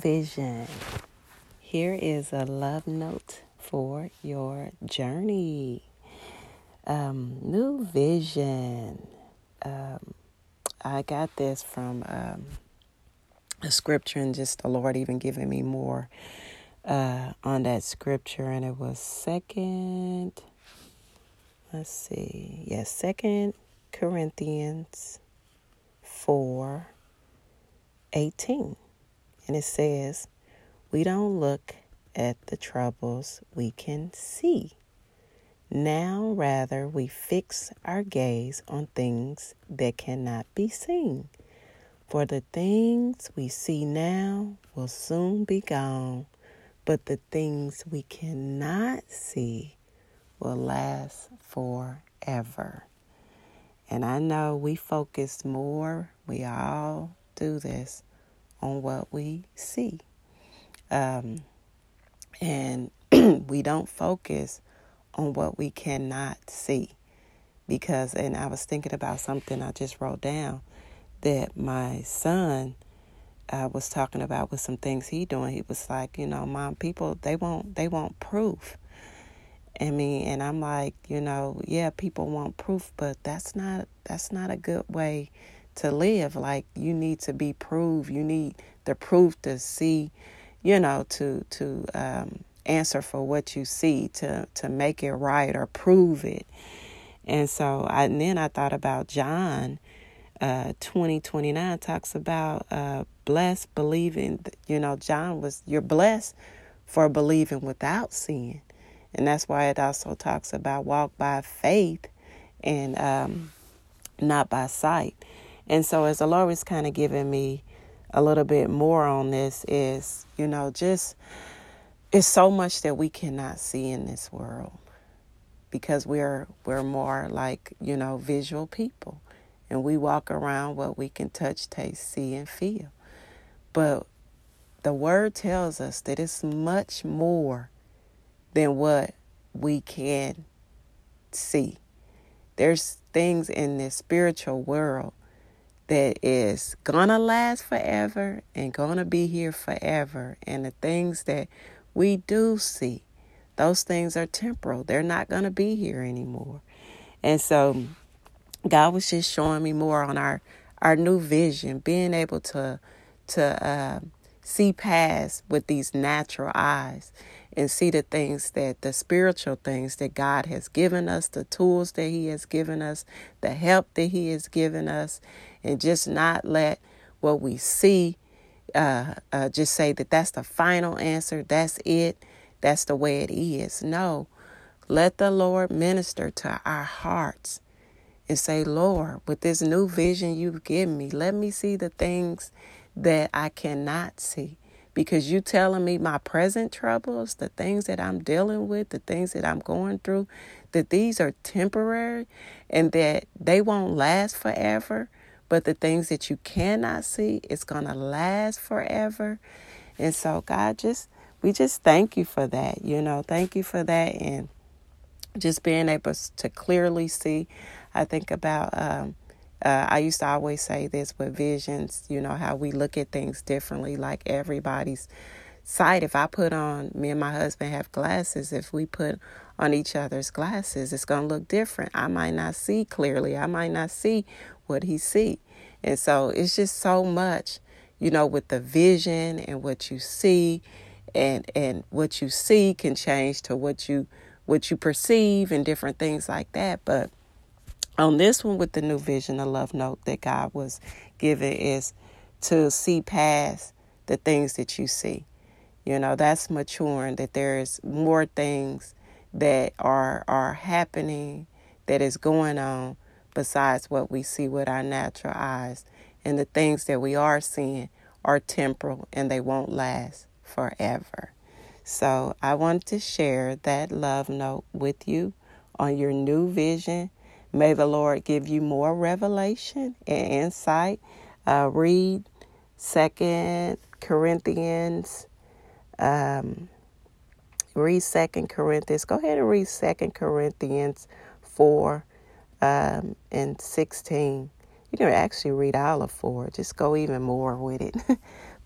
vision. Here is a love note for your journey. Um, new vision. Um, I got this from um, a scripture, and just the Lord even giving me more uh, on that scripture, and it was second. Let's see, yes, Second Corinthians four eighteen, and it says, "We don't look at the troubles we can see." Now, rather, we fix our gaze on things that cannot be seen. For the things we see now will soon be gone, but the things we cannot see will last forever. And I know we focus more, we all do this, on what we see. Um, and we don't focus on what we cannot see. Because, and I was thinking about something I just wrote down that my son uh, was talking about with some things he doing. He was like, you know, mom, people they want they want proof. I mean, and I'm like, you know, yeah, people want proof, but that's not that's not a good way to live. Like you need to be proved. You need the proof to see, you know, to to um, answer for what you see to to make it right or prove it. And so I and then I thought about John uh 2029 talks about uh blessed believing you know John was you're blessed for believing without seeing. And that's why it also talks about walk by faith and um not by sight. And so as the Lord was kind of giving me a little bit more on this is, you know, just it's so much that we cannot see in this world because we're we're more like you know visual people. And we walk around what we can touch taste see and feel. But the word tells us that it's much more than what we can see. There's things in this spiritual world that is gonna last forever and gonna be here forever and the things that we do see. Those things are temporal. They're not to be here anymore. And so God was just showing me more on our our new vision, being able to to uh, see past with these natural eyes and see the things that the spiritual things that God has given us, the tools that He has given us, the help that He has given us, and just not let what we see uh, uh, just say that that's the final answer, that's it, that's the way it is. No, let the Lord minister to our hearts and say, Lord, with this new vision you've given me, let me see the things that I cannot see. Because you telling me my present troubles, the things that I'm dealing with, the things that I'm going through, that these are temporary and that they won't last forever but the things that you cannot see, it's going to last forever. And so, God, just, we just thank you for that. You know, thank you for that. And just being able to clearly see. I think about, um, uh, I used to always say this with visions, you know, how we look at things differently, like everybody's sight. If I put on, me and my husband have glasses, if we put on each other's glasses, it's going to look different. I might not see clearly. I might not see what he see. And so it's just so much, you know, with the vision and what you see and and what you see can change to what you what you perceive and different things like that. But on this one with the new vision, the love note that God was giving is to see past the things that you see. You know, that's maturing, that there's more things that are are happening that is going on besides what we see with our natural eyes. And the things that we are seeing are temporal and they won't last forever. So I want to share that love note with you on your new vision. May the Lord give you more revelation and insight. Uh, read Second Corinthians. Um, read Second Corinthians. Go ahead and read Second Corinthians four um, and 16. You can actually read all of four, just go even more with it.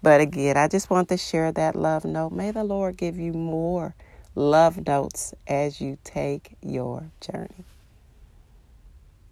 But again, I just want to share that love note. May the Lord give you more love notes as you take your journey.